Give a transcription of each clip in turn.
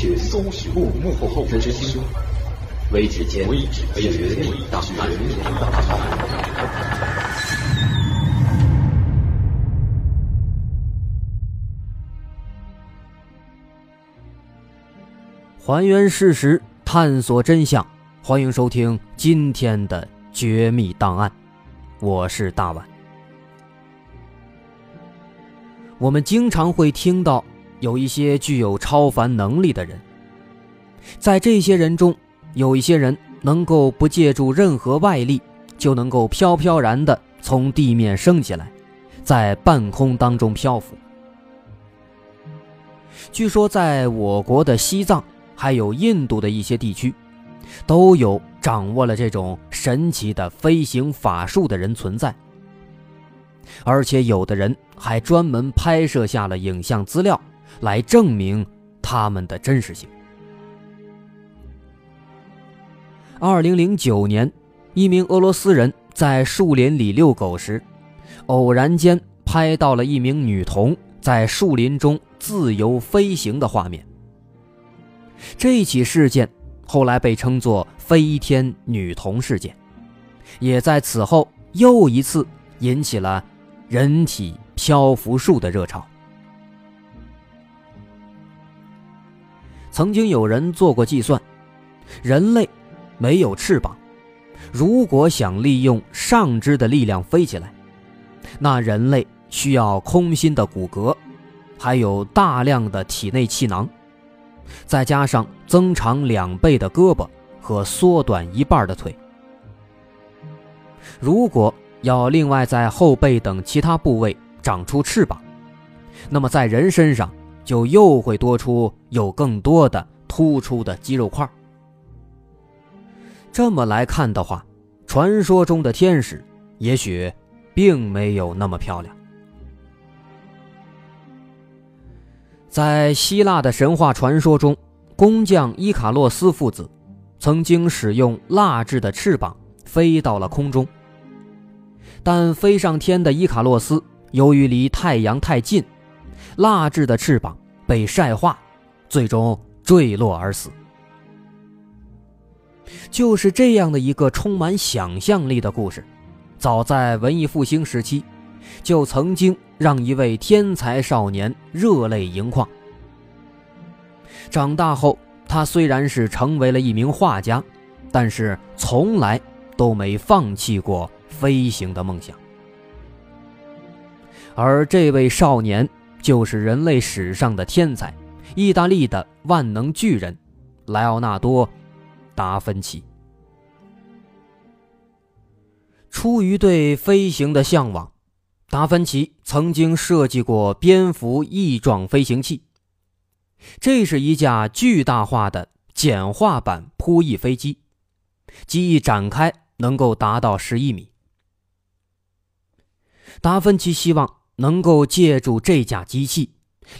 去，搜寻搜寻幕幕后真凶，微指尖绝密档案。还原事实，探索真相，欢迎收听今天的《绝密档案》，我是大碗。我们经常会听到有一些具有超凡能力的人，在这些人中，有一些人能够不借助任何外力，就能够飘飘然的从地面升起来，在半空当中漂浮。据说，在我国的西藏。还有印度的一些地区，都有掌握了这种神奇的飞行法术的人存在，而且有的人还专门拍摄下了影像资料，来证明他们的真实性。二零零九年，一名俄罗斯人在树林里遛狗时，偶然间拍到了一名女童在树林中自由飞行的画面。这起事件后来被称作“飞天女童事件”，也在此后又一次引起了人体漂浮术的热潮。曾经有人做过计算，人类没有翅膀，如果想利用上肢的力量飞起来，那人类需要空心的骨骼，还有大量的体内气囊。再加上增长两倍的胳膊和缩短一半的腿，如果要另外在后背等其他部位长出翅膀，那么在人身上就又会多出有更多的突出的肌肉块。这么来看的话，传说中的天使也许并没有那么漂亮。在希腊的神话传说中，工匠伊卡洛斯父子曾经使用蜡制的翅膀飞到了空中。但飞上天的伊卡洛斯由于离太阳太近，蜡制的翅膀被晒化，最终坠落而死。就是这样的一个充满想象力的故事，早在文艺复兴时期，就曾经。让一位天才少年热泪盈眶。长大后，他虽然是成为了一名画家，但是从来都没放弃过飞行的梦想。而这位少年就是人类史上的天才，意大利的万能巨人莱奥纳多·达芬奇。出于对飞行的向往。达芬奇曾经设计过蝙蝠翼状飞行器，这是一架巨大化的简化版扑翼飞机，机翼展开能够达到十一米。达芬奇希望能够借助这架机器，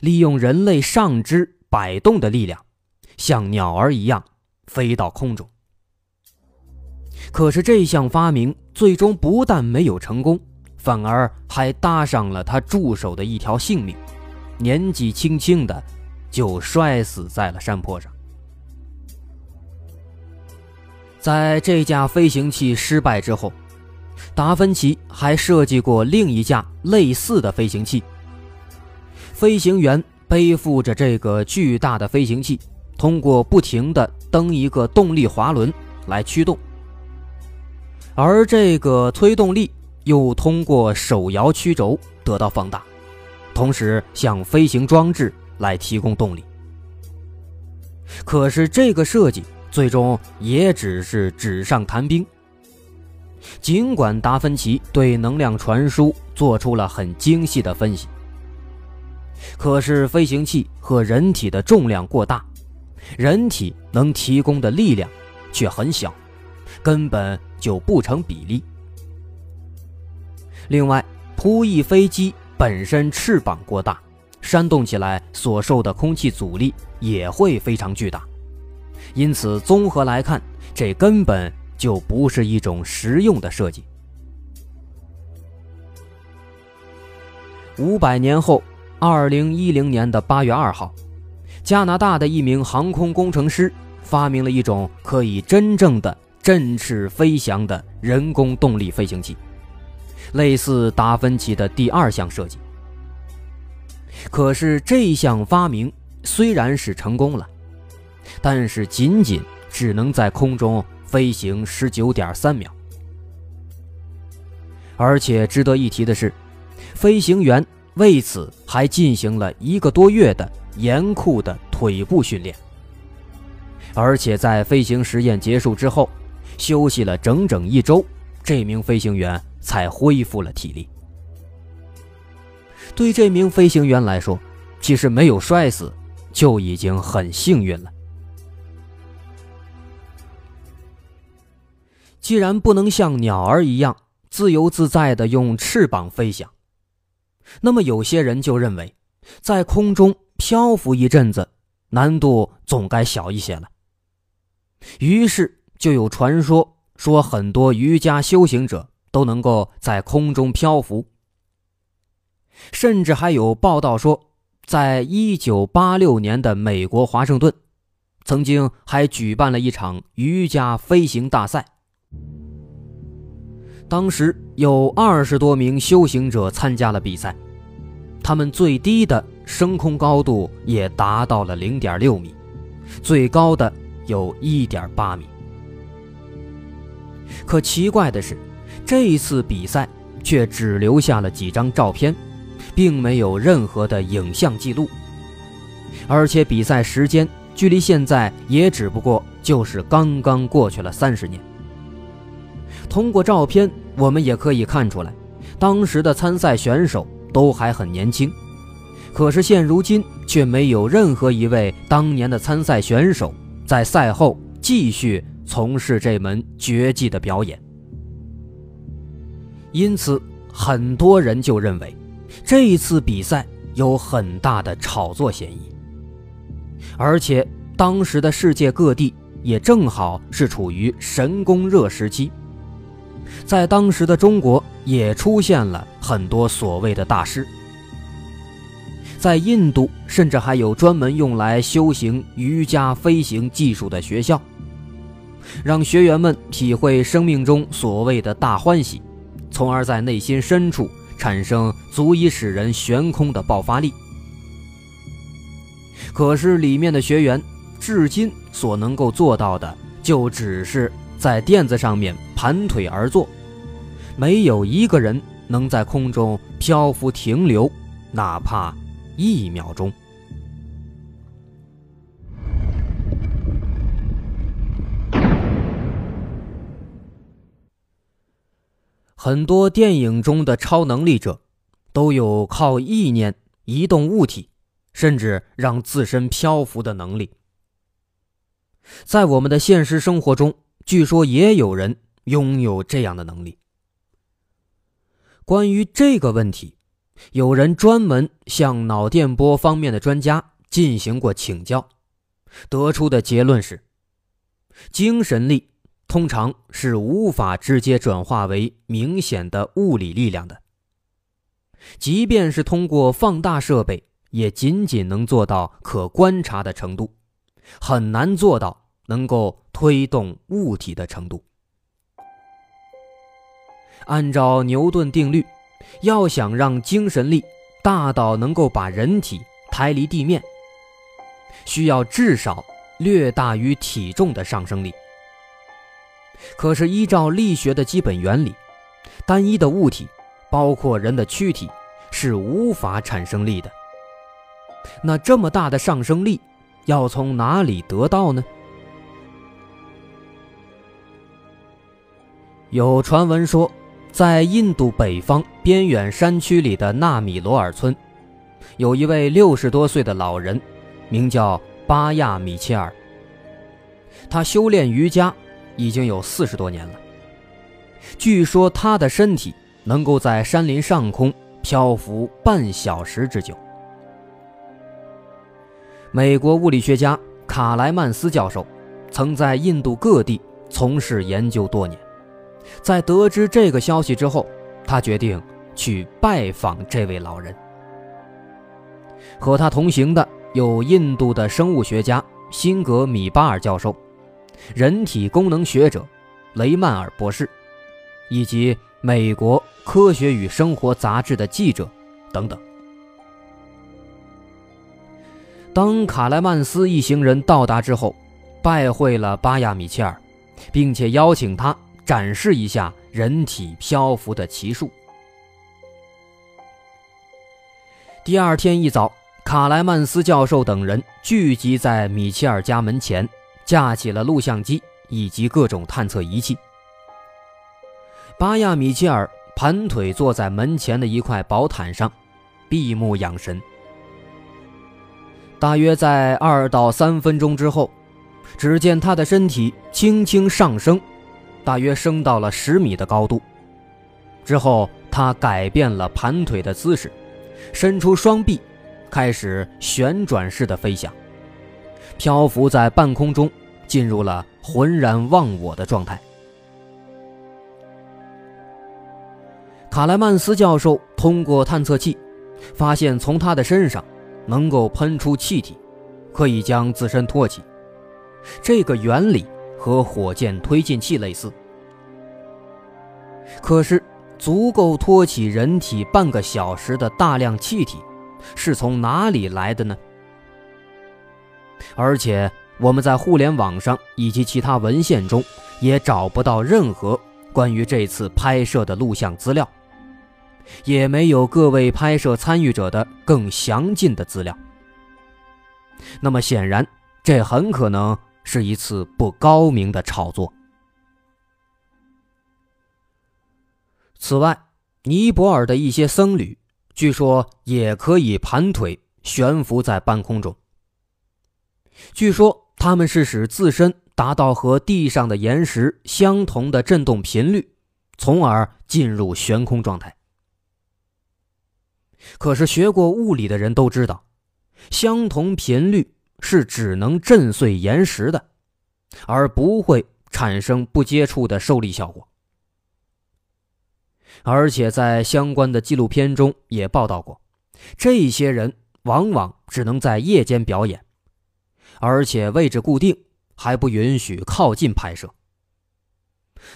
利用人类上肢摆动的力量，像鸟儿一样飞到空中。可是这项发明最终不但没有成功。反而还搭上了他助手的一条性命，年纪轻轻的就摔死在了山坡上。在这架飞行器失败之后，达芬奇还设计过另一架类似的飞行器。飞行员背负着这个巨大的飞行器，通过不停的蹬一个动力滑轮来驱动，而这个推动力。又通过手摇曲轴得到放大，同时向飞行装置来提供动力。可是这个设计最终也只是纸上谈兵。尽管达芬奇对能量传输做出了很精细的分析，可是飞行器和人体的重量过大，人体能提供的力量却很小，根本就不成比例。另外，扑翼飞机本身翅膀过大，扇动起来所受的空气阻力也会非常巨大，因此综合来看，这根本就不是一种实用的设计。五百年后，二零一零年的八月二号，加拿大的一名航空工程师发明了一种可以真正的振翅飞翔的人工动力飞行器，类似达芬奇的第二项设计。可是这项发明虽然是成功了，但是仅仅只能在空中飞行十九点三秒。而且值得一提的是，飞行员为此还进行了一个多月的严酷的腿部训练，而且在飞行实验结束之后，休息了整整一周，这名飞行员才恢复了体力。对这名飞行员来说，其实没有摔死就已经很幸运了。既然不能像鸟儿一样，自由自在的用翅膀飞翔，那么有些人就认为，在空中漂浮一阵子，难度总该小一些了。于是就有传说说，很多瑜伽修行者都能够在空中漂浮。甚至还有报道说，在一九八六年的美国华盛顿，曾经还举办了一场瑜伽飞行大赛。当时有二十多名修行者参加了比赛，他们最低的升空高度也达到了零点六米，最高的有一点八米。可奇怪的是，这一次比赛却只留下了几张照片，并没有任何的影像记录，而且比赛时间距离现在也只不过就是刚刚过去了三十年。通过照片，我们也可以看出来，当时的参赛选手都还很年轻。可是现如今却没有任何一位当年的参赛选手在赛后继续从事这门绝技的表演。因此，很多人就认为，这一次比赛有很大的炒作嫌疑。而且，当时的世界各地也正好是处于神功热时期。在当时的中国，也出现了很多所谓的大师。在印度，甚至还有专门用来修行瑜伽飞行技术的学校，让学员们体会生命中所谓的大欢喜，从而在内心深处产生足以使人悬空的爆发力。可是，里面的学员至今所能够做到的，就只是在垫子上面盘腿而坐。没有一个人能在空中漂浮停留，哪怕一秒钟。很多电影中的超能力者，都有靠意念移动物体，甚至让自身漂浮的能力。在我们的现实生活中，据说也有人拥有这样的能力。关于这个问题，有人专门向脑电波方面的专家进行过请教，得出的结论是：精神力通常是无法直接转化为明显的物理力量的，即便是通过放大设备，也仅仅能做到可观察的程度，很难做到能够推动物体的程度。按照牛顿定律，要想让精神力大到能够把人体抬离地面，需要至少略大于体重的上升力。可是依照力学的基本原理，单一的物体，包括人的躯体，是无法产生力的。那这么大的上升力，要从哪里得到呢？有传闻说。在印度北方边远山区里的纳米罗尔村，有一位六十多岁的老人，名叫巴亚米切尔。他修炼瑜伽已经有四十多年了。据说他的身体能够在山林上空漂浮半小时之久。美国物理学家卡莱曼斯教授，曾在印度各地从事研究多年。在得知这个消息之后，他决定去拜访这位老人。和他同行的有印度的生物学家辛格米巴尔教授、人体功能学者雷曼尔博士，以及美国《科学与生活》杂志的记者等等。当卡莱曼斯一行人到达之后，拜会了巴亚米切尔，并且邀请他展示一下人体漂浮的奇术。第二天一早，卡莱曼斯教授等人聚集在米切尔家门前，架起了录像机以及各种探测仪器。巴亚米切尔盘腿坐在门前的一块薄毯上，闭目养神。大约在二到三分钟之后，只见他的身体轻轻上升，大约升到了十米的高度。之后，他改变了盘腿的姿势，伸出双臂，开始旋转式的飞翔，漂浮在半空中，进入了浑然忘我的状态。卡莱曼斯教授通过探测器，发现从他的身上。能够喷出气体，可以将自身托起。这个原理和火箭推进器类似。可是，足够托起人体半个小时的大量气体，是从哪里来的呢？而且，我们在互联网上以及其他文献中也找不到任何关于这次拍摄的录像资料。也没有各位拍摄参与者的更详尽的资料。那么显然，这很可能是一次不高明的炒作。此外，尼泊尔的一些僧侣据说也可以盘腿悬浮在半空中。据说他们是使自身达到和地上的岩石相同的振动频率，从而进入悬空状态。可是学过物理的人都知道，相同频率是只能震碎岩石的，而不会产生不接触的受力效果。而且在相关的纪录片中也报道过，这些人往往只能在夜间表演，而且位置固定，还不允许靠近拍摄。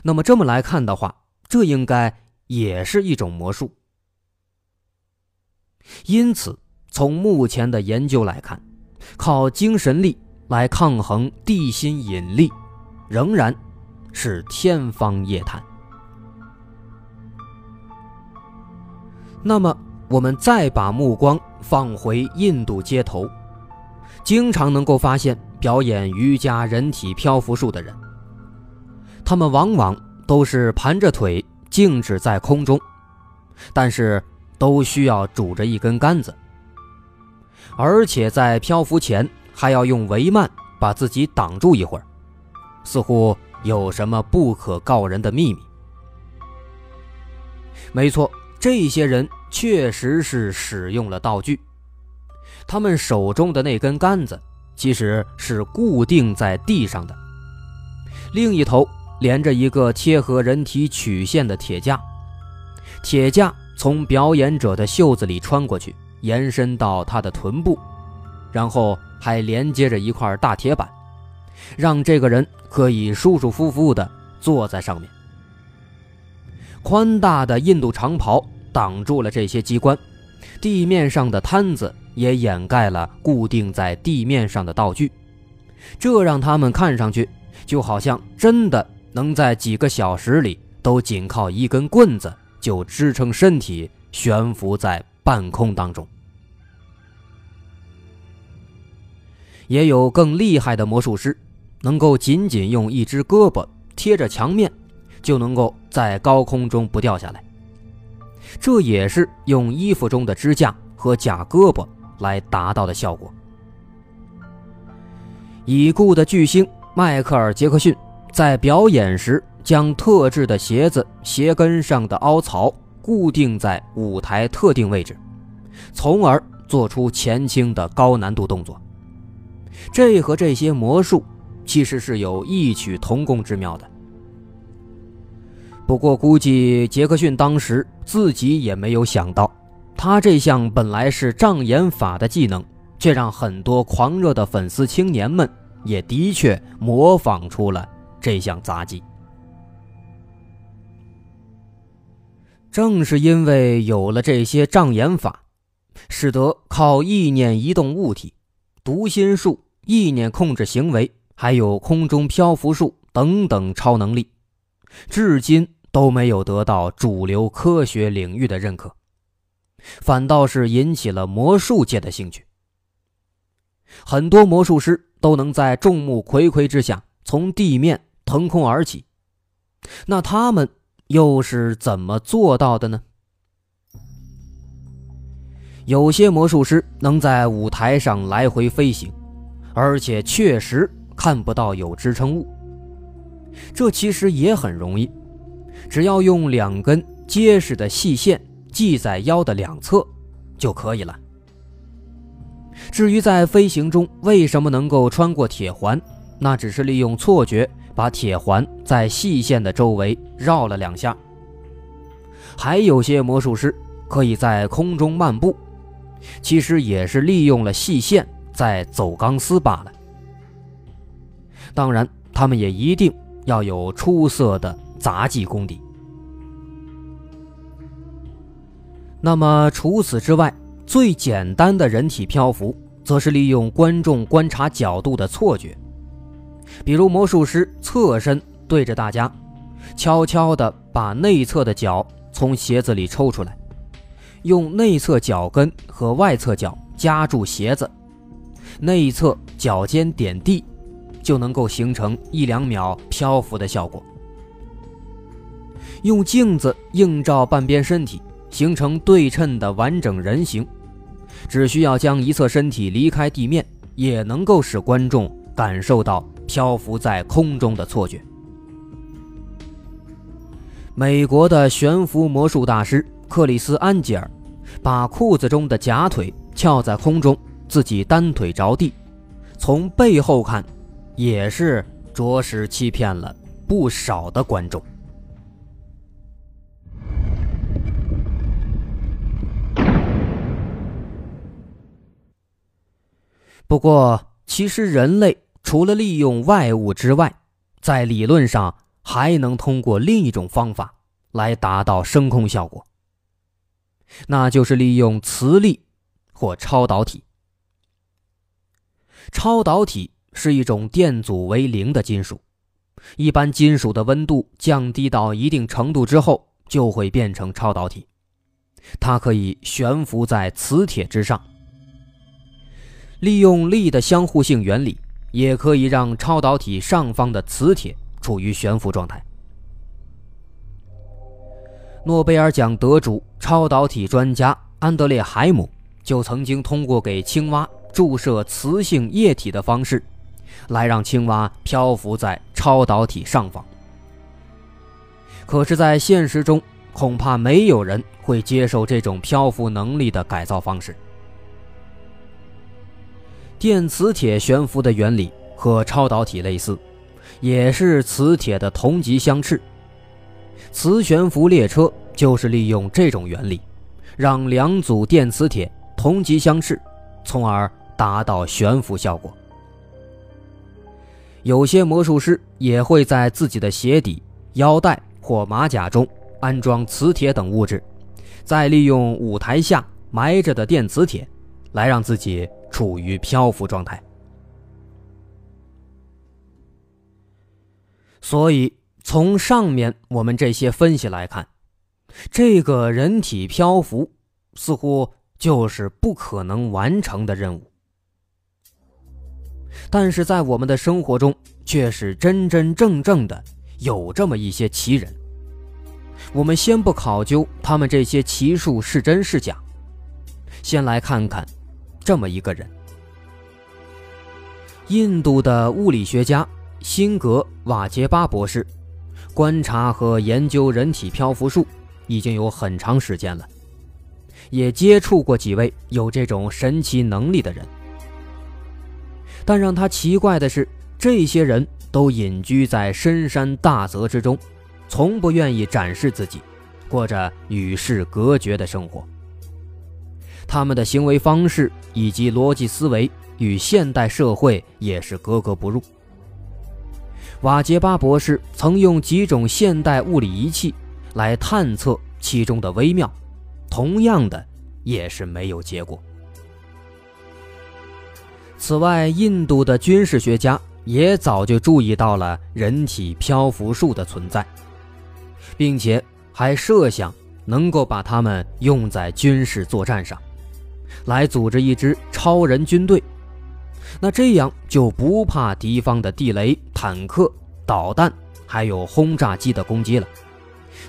那么这么来看的话，这应该也是一种魔术。因此，从目前的研究来看，靠精神力来抗衡地心引力，仍然是天方夜谭。那么，我们再把目光放回印度街头，经常能够发现表演瑜伽人体漂浮术的人，他们往往都是盘着腿静止在空中，但是。都需要拄着一根杆子，而且在漂浮前还要用帷幔把自己挡住一会儿，似乎有什么不可告人的秘密。没错，这些人确实是使用了道具，他们手中的那根杆子其实是固定在地上的，另一头连着一个贴合人体曲线的铁架，铁架。从表演者的袖子里穿过去，延伸到他的臀部，然后还连接着一块大铁板，让这个人可以舒舒服服地坐在上面。宽大的印度长袍挡住了这些机关，地面上的摊子也掩盖了固定在地面上的道具，这让他们看上去就好像真的能在几个小时里都仅靠一根棍子。就支撑身体悬浮在半空当中。也有更厉害的魔术师，能够仅仅用一只胳膊贴着墙面，就能够在高空中不掉下来。这也是用衣服中的支架和假胳膊来达到的效果。已故的巨星迈克尔·杰克逊在表演时。将特制的鞋子鞋跟上的凹槽固定在舞台特定位置，从而做出前倾的高难度动作。这和这些魔术其实是有异曲同工之妙的。不过，估计杰克逊当时自己也没有想到，他这项本来是障眼法的技能，却让很多狂热的粉丝青年们也的确模仿出了这项杂技。正是因为有了这些障眼法，使得靠意念移动物体、读心术、意念控制行为，还有空中漂浮术等等超能力，至今都没有得到主流科学领域的认可，反倒是引起了魔术界的兴趣。很多魔术师都能在众目睽睽之下从地面腾空而起，那他们？又是怎么做到的呢？有些魔术师能在舞台上来回飞行，而且确实看不到有支撑物。这其实也很容易，只要用两根结实的细线系在腰的两侧就可以了。至于在飞行中为什么能够穿过铁环，那只是利用错觉。把铁环在细线的周围绕了两下。还有些魔术师可以在空中漫步，其实也是利用了细线在走钢丝罢了。当然，他们也一定要有出色的杂技功底。那么除此之外，最简单的人体漂浮，则是利用观众观察角度的错觉。比如魔术师侧身对着大家，悄悄地把内侧的脚从鞋子里抽出来，用内侧脚跟和外侧脚夹住鞋子，内侧脚尖点地，就能够形成一两秒漂浮的效果。用镜子映照半边身体，形成对称的完整人形，只需要将一侧身体离开地面，也能够使观众感受到。漂浮在空中的错觉。美国的悬浮魔术大师克里斯·安吉尔，把裤子中的假腿翘在空中，自己单腿着地，从背后看，也是着实欺骗了不少的观众。不过，其实人类。除了利用外物之外，在理论上还能通过另一种方法来达到声控效果，那就是利用磁力或超导体。超导体是一种电阻为零的金属，一般金属的温度降低到一定程度之后，就会变成超导体，它可以悬浮在磁铁之上，利用力的相互性原理。也可以让超导体上方的磁铁处于悬浮状态。诺贝尔奖得主、超导体专家安德烈·海姆就曾经通过给青蛙注射磁性液体的方式，来让青蛙漂浮在超导体上方。可是，在现实中，恐怕没有人会接受这种漂浮能力的改造方式。电磁铁悬浮的原理和超导体类似，也是磁铁的同极相斥。磁悬浮列车就是利用这种原理，让两组电磁铁同极相斥，从而达到悬浮效果。有些魔术师也会在自己的鞋底、腰带或马甲中安装磁铁等物质，再利用舞台下埋着的电磁铁，来让自己。处于漂浮状态，所以从上面我们这些分析来看，这个人体漂浮似乎就是不可能完成的任务。但是在我们的生活中，却是真真正正的有这么一些奇人。我们先不考究他们这些奇术是真是假，先来看看。这么一个人，印度的物理学家辛格瓦杰巴博士，观察和研究人体漂浮术已经有很长时间了，也接触过几位有这种神奇能力的人。但让他奇怪的是，这些人都隐居在深山大泽之中，从不愿意展示自己，过着与世隔绝的生活。他们的行为方式以及逻辑思维与现代社会也是格格不入。瓦杰巴博士曾用几种现代物理仪器来探测其中的微妙，同样的也是没有结果。此外，印度的军事学家也早就注意到了人体漂浮术的存在，并且还设想能够把它们用在军事作战上，来组织一支超人军队。那这样就不怕敌方的地雷、坦克、导弹，还有轰炸机的攻击了，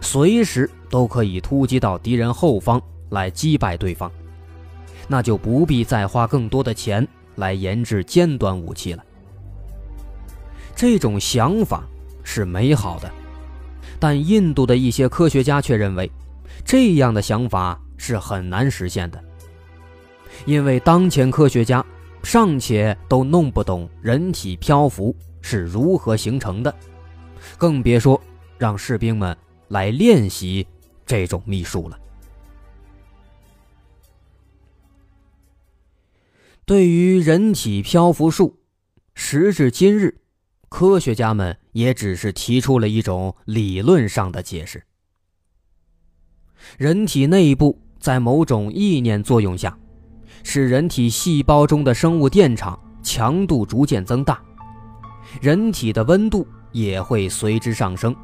随时都可以突击到敌人后方来击败对方，那就不必再花更多的钱。来研制尖端武器了。这种想法是美好的，但印度的一些科学家却认为，这样的想法是很难实现的，因为当前科学家尚且都弄不懂人体漂浮是如何形成的，更别说让士兵们来练习这种秘术了。对于人体漂浮术，时至今日，科学家们也只是提出了一种理论上的解释。人体内部在某种意念作用下，使人体细胞中的生物电场强度逐渐增大，人体的温度也会随之上升，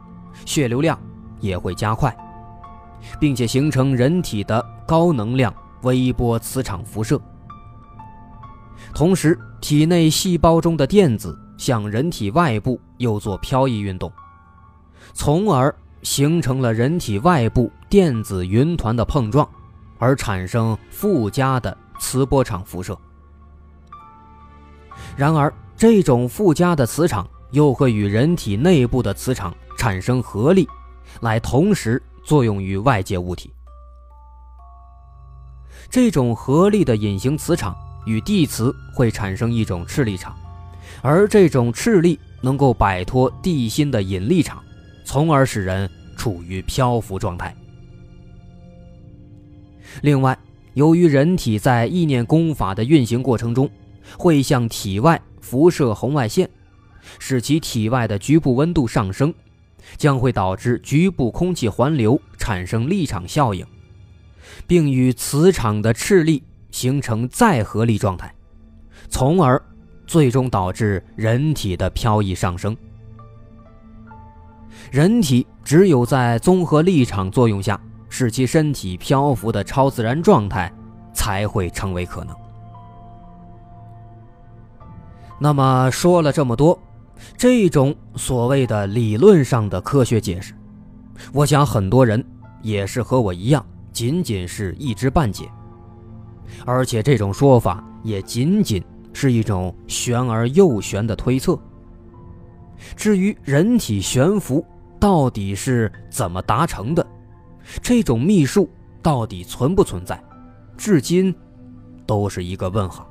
血流量也会加快，并且形成人体的高能量微波磁场辐射。同时，体内细胞中的电子向人体外部又做漂移运动，从而形成了人体外部电子云团的碰撞，而产生附加的磁波场辐射。然而，这种附加的磁场又会与人体内部的磁场产生合力，来同时作用于外界物体。这种合力的隐形磁场。与地磁会产生一种斥力场，而这种斥力能够摆脱地心的引力场，从而使人处于漂浮状态。另外，由于人体在意念功法的运行过程中，会向体外辐射红外线，使其体外的局部温度上升，将会导致局部空气环流产生力场效应，并与磁场的斥力。形成再合力状态，从而最终导致人体的漂移上升。人体只有在综合力场作用下，使其身体漂浮的超自然状态才会成为可能。那么说了这么多，这种所谓的理论上的科学解释，我想很多人也是和我一样，仅仅是一知半解。而且这种说法也仅仅是一种玄而又玄的推测。至于人体悬浮到底是怎么达成的，这种秘术到底存不存在，至今都是一个问号。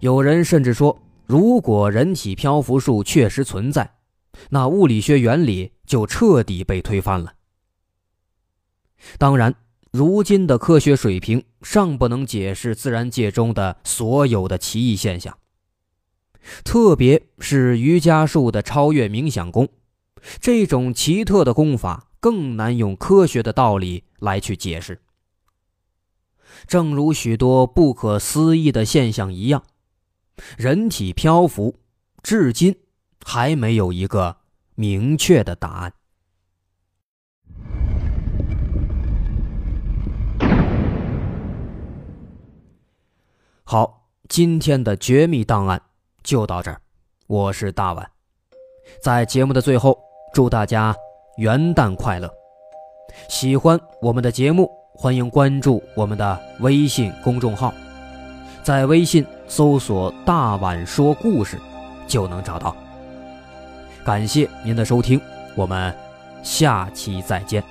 有人甚至说，如果人体漂浮术确实存在，那物理学原理就彻底被推翻了。当然。如今的科学水平尚不能解释自然界中的所有的奇异现象，特别是瑜伽术的超越冥想功，这种奇特的功法更难用科学的道理来去解释。正如许多不可思议的现象一样，人体漂浮至今还没有一个明确的答案。好，今天的绝密档案就到这儿。我是大碗，在节目的最后，祝大家元旦快乐！喜欢我们的节目，欢迎关注我们的微信公众号，在微信搜索“大碗说故事”就能找到。感谢您的收听，我们下期再见。